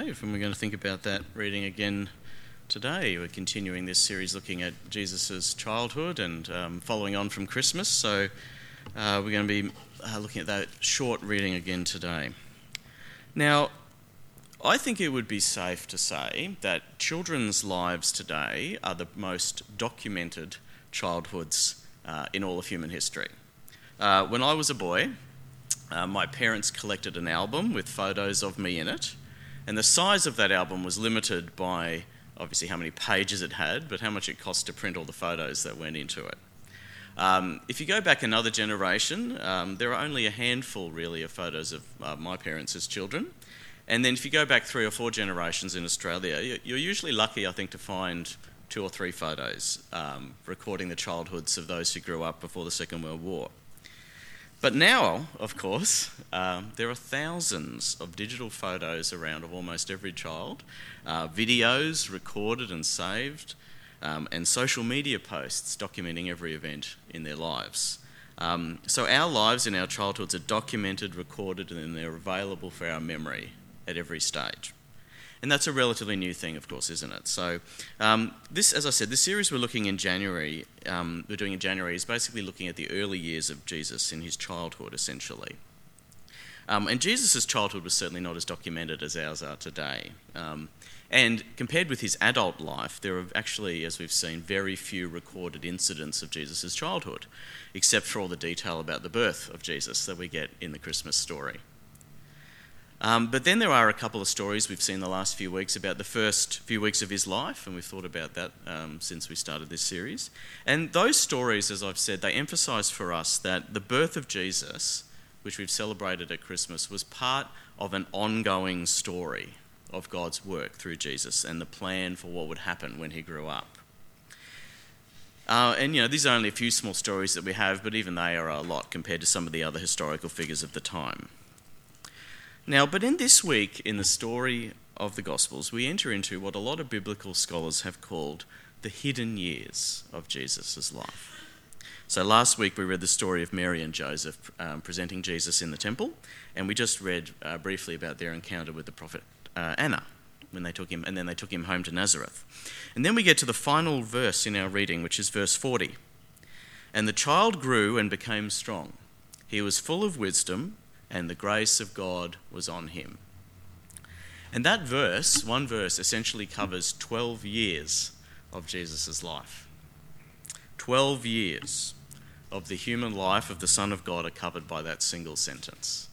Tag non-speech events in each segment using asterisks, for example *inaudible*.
Dave. And we're going to think about that reading again today. We're continuing this series looking at Jesus' childhood and um, following on from Christmas. So uh, we're going to be uh, looking at that short reading again today. Now, I think it would be safe to say that children's lives today are the most documented childhoods uh, in all of human history. Uh, when I was a boy, uh, my parents collected an album with photos of me in it, and the size of that album was limited by obviously how many pages it had, but how much it cost to print all the photos that went into it. Um, if you go back another generation, um, there are only a handful really of photos of uh, my parents as children. And then if you go back three or four generations in Australia, you're usually lucky, I think, to find two or three photos um, recording the childhoods of those who grew up before the Second World War. But now, of course, um, there are thousands of digital photos around of almost every child, uh, videos recorded and saved, um, and social media posts documenting every event in their lives. Um, so our lives in our childhoods are documented, recorded, and they're available for our memory at every stage. And that's a relatively new thing, of course, isn't it? So, um, this, as I said, the series we're looking in January, um, we're doing in January, is basically looking at the early years of Jesus in his childhood, essentially. Um, and Jesus' childhood was certainly not as documented as ours are today. Um, and compared with his adult life, there are actually, as we've seen, very few recorded incidents of Jesus' childhood, except for all the detail about the birth of Jesus that we get in the Christmas story. Um, but then there are a couple of stories we've seen the last few weeks about the first few weeks of his life, and we've thought about that um, since we started this series. And those stories, as I've said, they emphasise for us that the birth of Jesus, which we've celebrated at Christmas, was part of an ongoing story of God's work through Jesus and the plan for what would happen when he grew up. Uh, and you know, these are only a few small stories that we have, but even they are a lot compared to some of the other historical figures of the time. Now, but in this week, in the story of the Gospels, we enter into what a lot of biblical scholars have called the hidden years of Jesus' life. So last week we read the story of Mary and Joseph um, presenting Jesus in the temple, and we just read uh, briefly about their encounter with the prophet uh, Anna when they took him, and then they took him home to Nazareth. And then we get to the final verse in our reading, which is verse 40. And the child grew and became strong. He was full of wisdom and the grace of God was on him. And that verse, one verse, essentially covers 12 years of Jesus' life. 12 years of the human life of the Son of God are covered by that single sentence.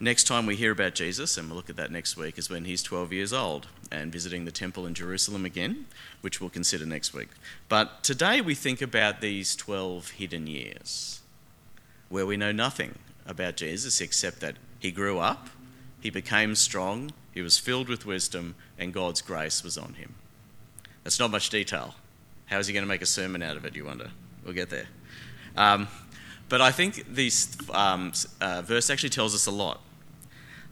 Next time we hear about Jesus, and we'll look at that next week, is when he's 12 years old and visiting the temple in Jerusalem again, which we'll consider next week. But today we think about these 12 hidden years where we know nothing about Jesus except that he grew up, he became strong, he was filled with wisdom, and God's grace was on him. That's not much detail. How is he going to make a sermon out of it, you wonder? We'll get there. Um, but I think this um, uh, verse actually tells us a lot.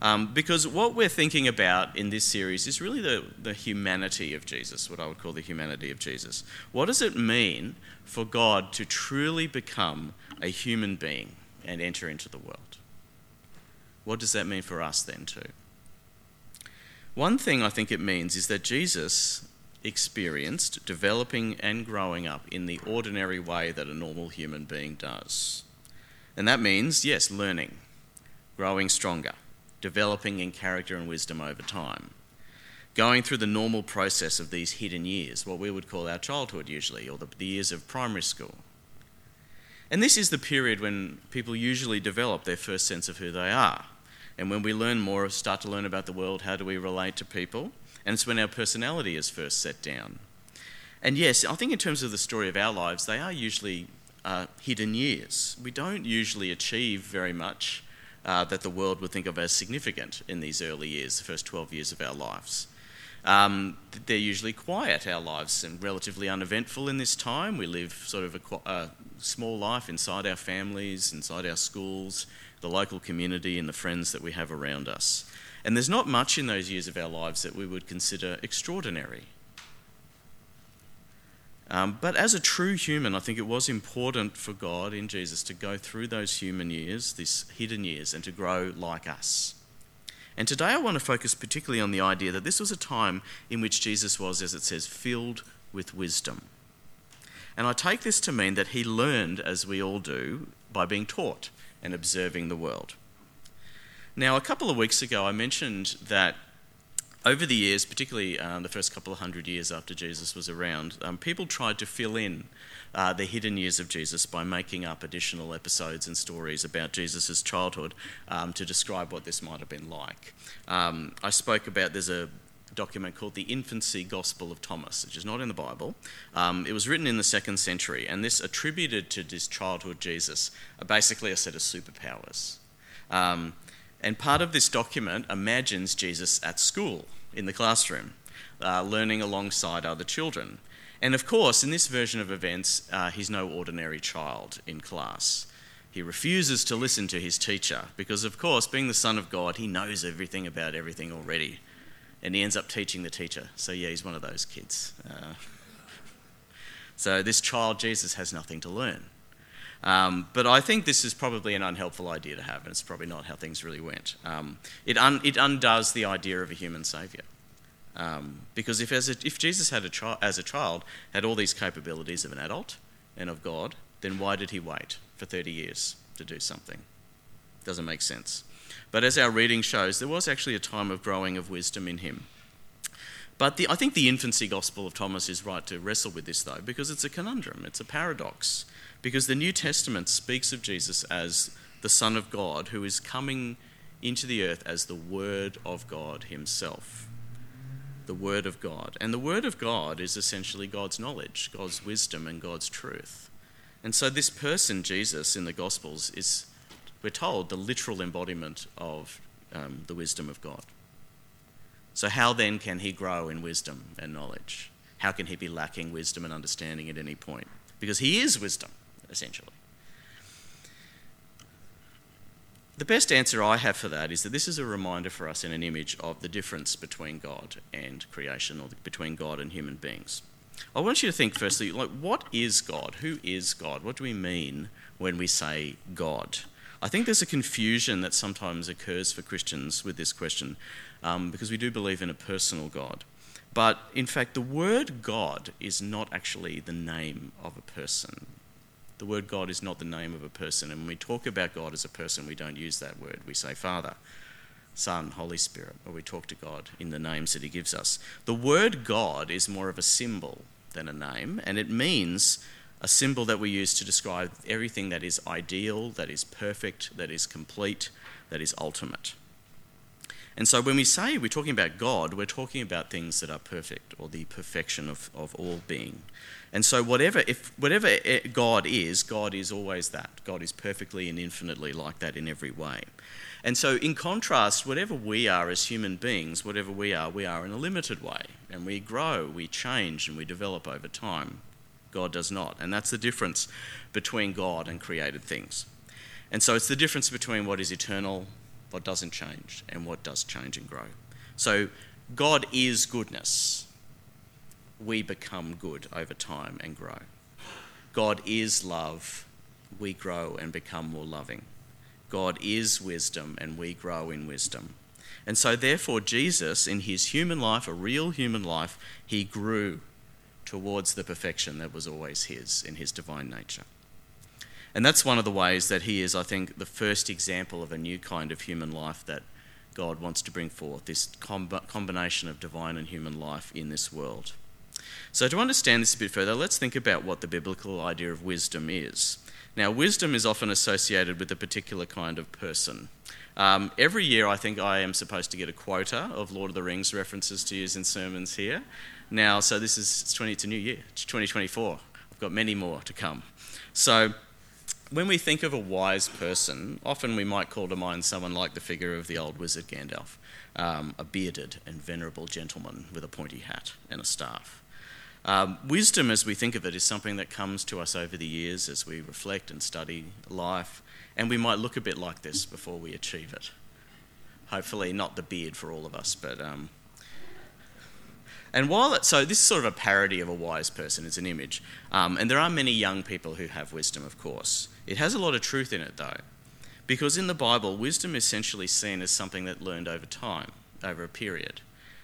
Um, because what we're thinking about in this series is really the, the humanity of Jesus, what I would call the humanity of Jesus. What does it mean for God to truly become a human being? And enter into the world. What does that mean for us then, too? One thing I think it means is that Jesus experienced developing and growing up in the ordinary way that a normal human being does. And that means, yes, learning, growing stronger, developing in character and wisdom over time, going through the normal process of these hidden years, what we would call our childhood usually, or the, years of primary school. And this is the period when people usually develop their first sense of who they are. And when we learn more, start to learn about the world, how do we relate to people? And it's when our personality is first set down. And yes, I think in terms of the story of our lives, they are usually uh, hidden years. We don't usually achieve very much uh, that the world would think of as significant in these early years, the first 12 years of our lives. Um, they're usually quiet, our lives, and relatively uneventful in this time. We live sort of a, a small life inside our families, inside our schools, the local community, and the friends that we have around us. And there's not much in those years of our lives that we would consider extraordinary. Um, but as a true human, I think it was important for God in Jesus to go through those human years, these hidden years, and to grow like us. And today I want to focus particularly on the idea that this was a time in which Jesus was, as it says, filled with wisdom. And I take this to mean that he learned, as we all do, by being taught and observing the world. Now, a couple of weeks ago, I mentioned that over the years, particularly um, the first couple of hundred years after Jesus was around, um, people tried to fill in uh, the hidden years of Jesus by making up additional episodes and stories about Jesus' childhood um, to describe what this might have been like. Um, I spoke about there's a document called the Infancy Gospel of Thomas, which is not in the Bible. Um, it was written in the second century, and this attributed to this childhood Jesus basically a set of superpowers. Um, and part of this document imagines Jesus at school in the classroom, uh, learning alongside other children. And of course, in this version of events, uh, he's no ordinary child in class. He refuses to listen to his teacher because, of course, being the Son of God, he knows everything about everything already. And he ends up teaching the teacher. So, yeah, he's one of those kids. Uh, *laughs* so, this child, Jesus, has nothing to learn. Um, but I think this is probably an unhelpful idea to have, and it's probably not how things really went. Um, it, un- it undoes the idea of a human saviour. Um, because if, as a, if Jesus had a chi- as a child had all these capabilities of an adult and of God, then why did he wait for 30 years to do something? Doesn't make sense. But as our reading shows, there was actually a time of growing of wisdom in him. But the, I think the infancy gospel of Thomas is right to wrestle with this, though, because it's a conundrum, it's a paradox. Because the New Testament speaks of Jesus as the Son of God who is coming into the earth as the Word of God Himself. The Word of God. And the Word of God is essentially God's knowledge, God's wisdom, and God's truth. And so this person, Jesus, in the Gospels, is, we're told, the literal embodiment of um, the wisdom of God. So, how then can he grow in wisdom and knowledge? How can he be lacking wisdom and understanding at any point? Because he is wisdom essentially. The best answer I have for that is that this is a reminder for us in an image of the difference between God and creation, or between God and human beings. I want you to think firstly, like, what is God? Who is God? What do we mean when we say God? I think there's a confusion that sometimes occurs for Christians with this question um, because we do believe in a personal God. But in fact, the word God is not actually the name of a person. The word God is not the name of a person. And when we talk about God as a person, we don't use that word. We say Father, Son, Holy Spirit, or we talk to God in the names that He gives us. The word God is more of a symbol than a name, and it means a symbol that we use to describe everything that is ideal, that is perfect, that is complete, that is ultimate. And so when we say we're talking about God, we're talking about things that are perfect or the perfection of, of all being. And so whatever if whatever God is, God is always that. God is perfectly and infinitely like that in every way. And so in contrast, whatever we are as human beings, whatever we are, we are in a limited way. And we grow, we change, and we develop over time. God does not. And that's the difference between God and created things. And so it's the difference between what is eternal, what doesn't change, and what does change and grow. So God is goodness we become good over time and grow. God is love, we grow and become more loving. God is wisdom, and we grow in wisdom. And so, therefore, Jesus, in his human life, a real human life, he grew towards the perfection that was always his in his divine nature. And that's one of the ways that he is, I think, the first example of a new kind of human life that God wants to bring forth this combination of divine and human life in this world. So, to understand this a bit further, let's think about what the biblical idea of wisdom is. Now, wisdom is often associated with a particular kind of person. Um, every year, I think I am supposed to get a quota of Lord of the Rings references to use in sermons here. Now, so this is it's 20, it's a new year, it's 2024. I've got many more to come. So, when we think of a wise person, often we might call to mind someone like the figure of the old wizard Gandalf, um, a bearded and venerable gentleman with a pointy hat and a staff. Um, wisdom, as we think of it, is something that comes to us over the years as we reflect and study life, and we might look a bit like this before we achieve it. Hopefully, not the beard for all of us, but. Um, and while it, so this is sort of a parody of a wise person, it's an image, um, and there are many young people who have wisdom, of course. It has a lot of truth in it, though. Because in the Bible, wisdom is essentially seen as something that learned over time, over a period.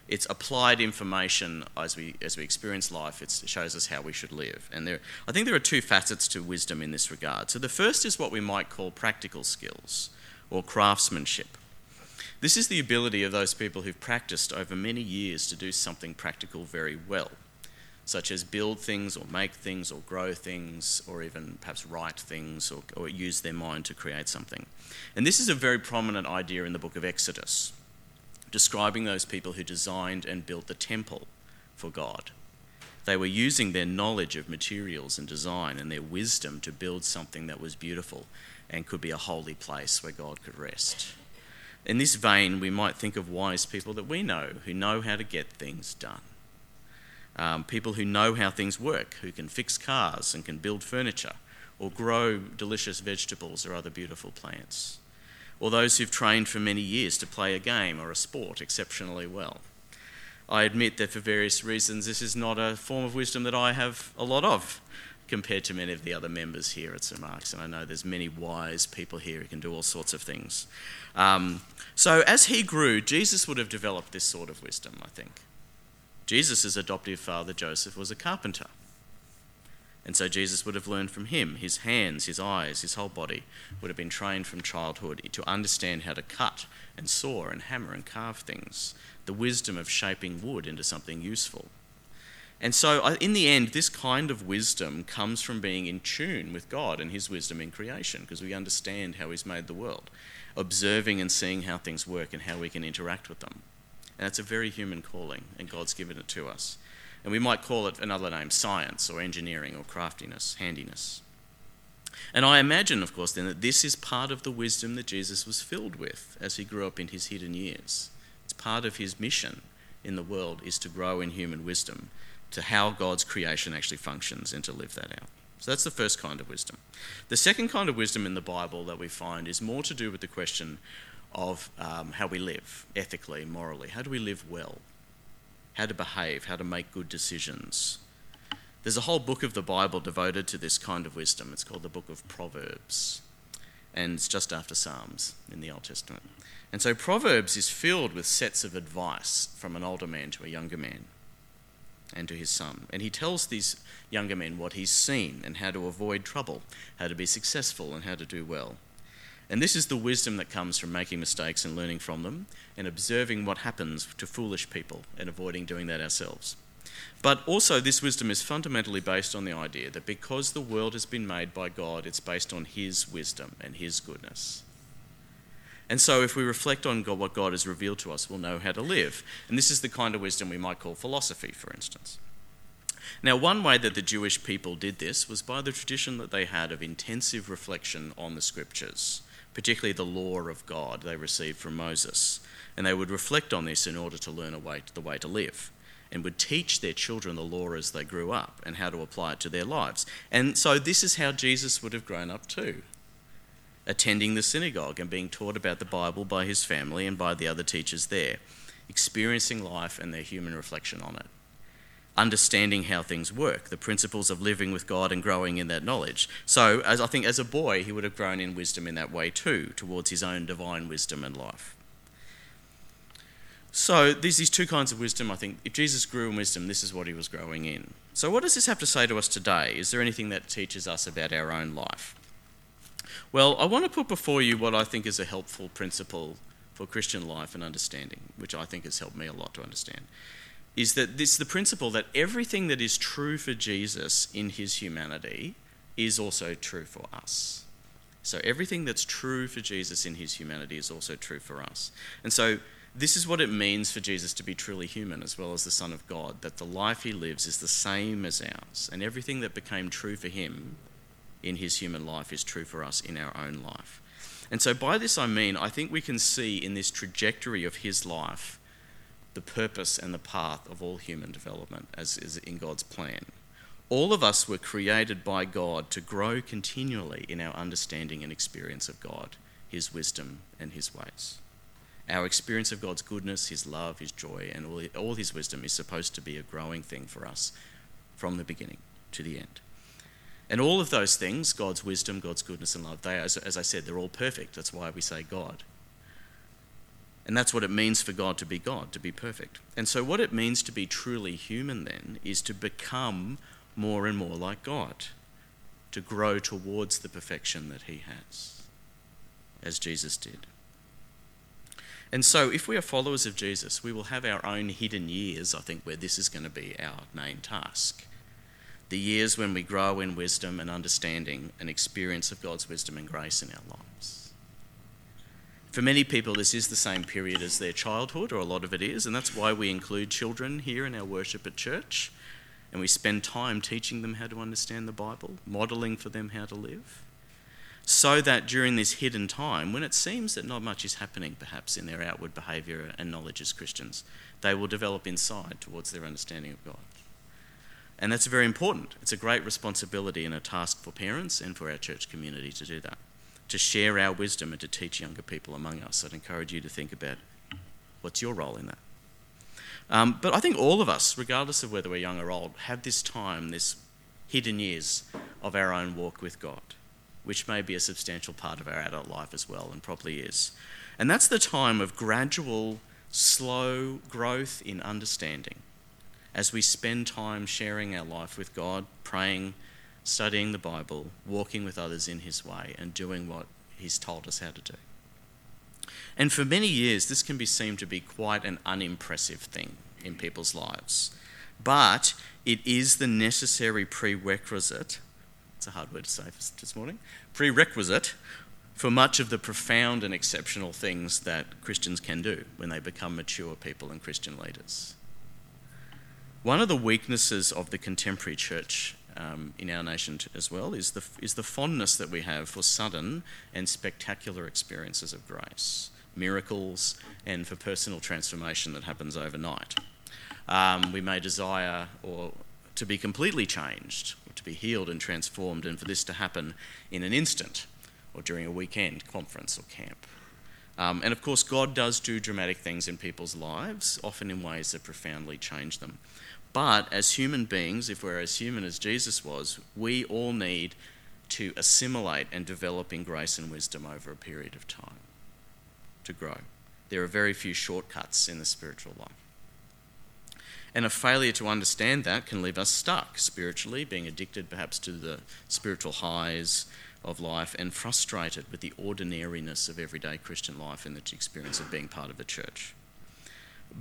It's applied information as we, as we experience life, it shows us how we should live. And there, I think there are two facets to wisdom in this regard. So the first is what we might call practical skills or craftsmanship. This is the ability of those people who've practiced over many years to do something practical very well such as build things or make things or grow things or even perhaps write things or, or, use their mind to create something. And this is a very prominent idea in the book of Exodus, describing those people who designed and built the temple for God. They were using their knowledge of materials and design and their wisdom to build something that was beautiful and could be a holy place where God could rest. In this vein, we might think of wise people that we know who know how to get things done. Um, people who know how things work, who can fix cars and can build furniture or grow delicious vegetables or other beautiful plants, or those who've trained for many years to play a game or a sport exceptionally well. I admit that for various reasons, this is not a form of wisdom that I have a lot of compared to many of the other members here at St Mark's, and I know there's many wise people here who can do all sorts of things. Um, so, as he grew, Jesus would have developed this sort of wisdom, I think. Jesus' adoptive father, Joseph, was a carpenter. And so Jesus would have learned from him. His hands, his eyes, his whole body would have been trained from childhood to understand how to cut and saw and hammer and carve things, the wisdom of shaping wood into something useful. And so, uh, in the end, this kind of wisdom comes from being in tune with God and His wisdom in creation, because we understand how He's made the world, observing and seeing how things work and how we can interact with them. And it's a very human calling, and God's given it to us. And we might call it another name science or engineering or craftiness, handiness. And I imagine, of course, then that this is part of the wisdom that Jesus was filled with as he grew up in his hidden years. It's part of his mission in the world is to grow in human wisdom, to how God's creation actually functions, and to live that out. So that's the first kind of wisdom. The second kind of wisdom in the Bible that we find is more to do with the question of um, how we live ethically, morally. How do we live well? How to behave, how to make good decisions. There's a whole book of the Bible devoted to this kind of wisdom. It's called the book of Proverbs, and it's just after Psalms in the Old Testament. And so Proverbs is filled with sets of advice from an older man to a younger man and to his son. And he tells these younger men what he's seen and how to avoid trouble, how to be successful, and how to do well. And this is the wisdom that comes from making mistakes and learning from them and observing what happens to foolish people and avoiding doing that ourselves. But also, this wisdom is fundamentally based on the idea that because the world has been made by God, it's based on His wisdom and His goodness. And so, if we reflect on God, what God has revealed to us, we'll know how to live. And this is the kind of wisdom we might call philosophy, for instance. Now, one way that the Jewish people did this was by the tradition that they had of intensive reflection on the scriptures particularly the law of God they received from Moses. And they would reflect on this in order to learn a way, the way to live and would teach their children the law as they grew up and how to apply it to their lives. And so this is how Jesus would have grown up too. Attending the synagogue and being taught about the Bible by his family and by the other teachers there, experiencing life and their human reflection on it understanding how things work, the principles of living with God and growing in that knowledge. So, as I think as a boy, he would have grown in wisdom in that way too, towards his own divine wisdom and life. So, there's these two kinds of wisdom. I think if Jesus grew in wisdom, this is what he was growing in. So, what does this have to say to us today? Is there anything that teaches us about our own life? Well, I want to put before you what I think is a helpful principle for Christian life and understanding, which I think has helped me a lot to understand is that this the principle that everything that is true for Jesus in his humanity is also true for us. So everything that's true for Jesus in his humanity is also true for us. And so this is what it means for Jesus to be truly human as well as the Son of God, that the life he lives is the same as ours, and everything that became true for him in his human life is true for us in our own life. And so by this I mean, I think we can see in this trajectory of his life the purpose and the path of all human development as is in God's plan. All of us were created by God to grow continually in our understanding and experience of God, His wisdom, and His ways. Our experience of God's goodness, His love, His joy, and all, His wisdom is supposed to be a growing thing for us from the beginning to the end. And all of those things, God's wisdom, God's goodness and love, they, as, as I said, they're all perfect. That's why we say God. And that's what it means for God to be God, to be perfect. And so, what it means to be truly human then is to become more and more like God, to grow towards the perfection that He has, as Jesus did. And so, if we are followers of Jesus, we will have our own hidden years, I think, where this is going to be our main task. The years when we grow in wisdom and understanding and experience of God's wisdom and grace in our lives. For many people, this is the same period as their childhood, or a lot of it is, and that's why we include children here in our worship at church. And we spend time teaching them how to understand the Bible, modelling for them how to live, so that during this hidden time, when it seems that not much is happening perhaps in their outward behaviour and knowledge as Christians, they will develop inside towards their understanding of God. And that's very important. It's a great responsibility and a task for parents and for our church community to do that to share our wisdom and to teach younger people among us. I'd encourage you to think about what's your role in that. Um, but I think all of us, regardless of whether we're young or old, have this time, this hidden years of our own walk with God, which may be a substantial part of our adult life as well, and probably is. And that's the time of gradual, slow growth in understanding as we spend time sharing our life with God, praying, studying the Bible, walking with others in His way, and doing what He's told us how to do. And for many years, this can be seen to be quite an unimpressive thing in people's lives. But it is the necessary prerequisite, it's a hard word to say this morning, prerequisite for much of the profound and exceptional things that Christians can do when they become mature people and Christian leaders. One of the weaknesses of the contemporary church um, in our nation as well is the, is the fondness that we have for sudden and spectacular experiences of grace, miracles, and for personal transformation that happens overnight. Um, we may desire or to be completely changed, to be healed and transformed, and for this to happen in an instant or during a weekend conference or camp. Um, and of course, God does do dramatic things in people's lives, often in ways that profoundly change them. But as human beings, if we're as human as Jesus was, we all need to assimilate and develop in grace and wisdom over a period of time to grow. There are very few shortcuts in the spiritual life. And a failure to understand that can leave us stuck spiritually, being addicted perhaps to the spiritual highs of life and frustrated with the ordinariness of everyday Christian life and the experience of being part of the church.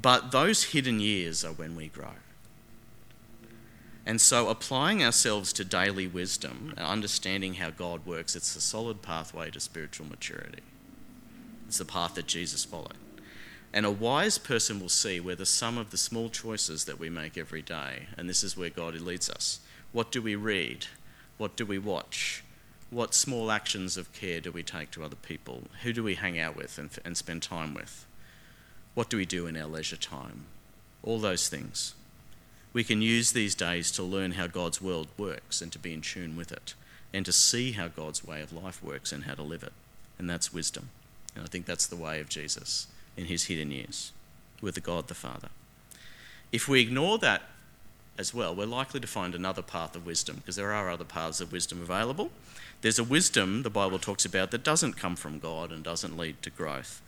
But those hidden years are when we grow. And so, applying ourselves to daily wisdom, understanding how God works, it's a solid pathway to spiritual maturity. It's the path that Jesus followed. And a wise person will see where the sum of the small choices that we make every day, and this is where God leads us. What do we read? What do we watch? What small actions of care do we take to other people? Who do we hang out with and, and spend time with? What do we do in our leisure time? All those things we can use these days to learn how God's world works and to be in tune with it, and to see how God's way of life works and how to live it. And that's wisdom. And I think that's the way of Jesus in his hidden years with the God the Father. If we ignore that as well, we're likely to find another path of wisdom because there are other paths of wisdom available. There's a wisdom the Bible talks about that doesn't come from God and doesn't lead to growth.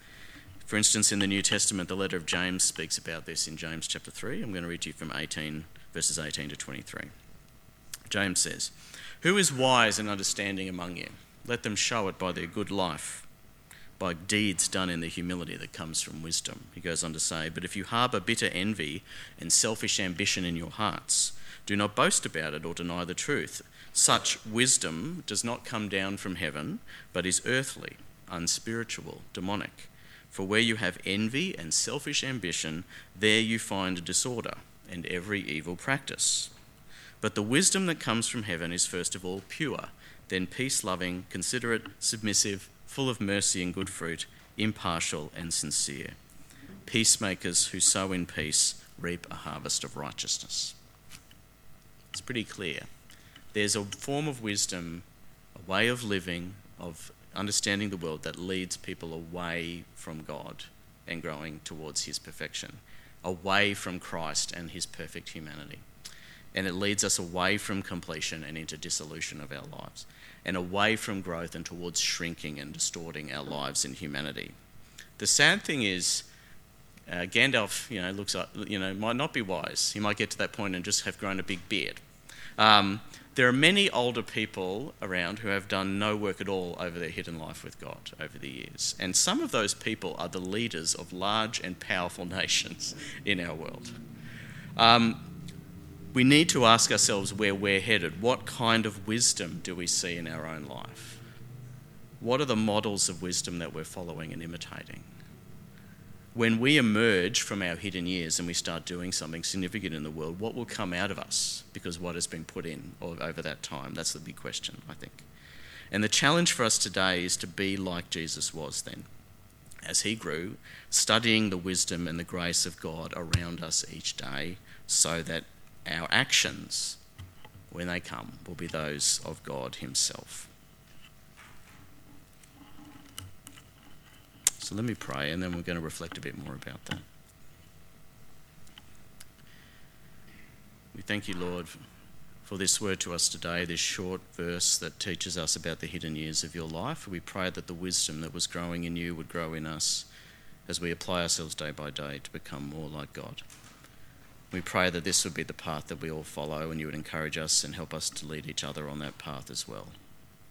For instance, in the New Testament, the letter of James speaks about this in James chapter 3. I'm going to read to you from 18, verses 18 to 23. James says, Who is wise and understanding among you? Let them show it by their good life, by deeds done in the humility that comes from wisdom. He goes on to say, But if you harbour bitter envy and selfish ambition in your hearts, do not boast about it or deny the truth. Such wisdom does not come down from heaven, but is earthly, unspiritual, demonic. For where you have envy and selfish ambition, there you find disorder and every evil practice. But the wisdom that comes from heaven is first of all pure, then peace loving, considerate, submissive, full of mercy and good fruit, impartial and sincere. Peacemakers who sow in peace reap a harvest of righteousness. It's pretty clear. There's a form of wisdom, a way of living, of understanding the world that leads people away from God and growing towards his perfection, away from Christ and his perfect humanity. And it leads us away from completion and into dissolution of our lives, and away from growth and towards shrinking and distorting our lives in humanity. The sad thing is, uh, Gandalf, you know, looks you know, might not be wise. He might get to that point and just have grown a big beard. Um, there are many older people around who have done no work at all over their hidden life with God over the years. And some of those people are the leaders of large and powerful *laughs* nations in our world. Um, we need to ask ourselves where we're headed. What kind of wisdom do we see in our own life? What are the models of wisdom that we're following and imitating? When we emerge from our hidden years and we start doing something significant in the world, what will come out of us because what has been put in over that time? That's the big question, I think. And the challenge for us today is to be like Jesus was then, as he grew, studying the wisdom and the grace of God around us each day so that our actions, when they come, will be those of God Himself. So let me pray, and then we're going to reflect a bit more about that. We thank you, Lord, for this word to us today, this short verse that teaches us about the hidden years of your life. We pray that the wisdom that was growing in you would grow in us as we apply ourselves day by day to become more like God. We pray that this would be the path that we all follow, and you would encourage us and help us to lead each other on that path as well.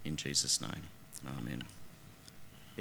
In Jesus' name, Amen.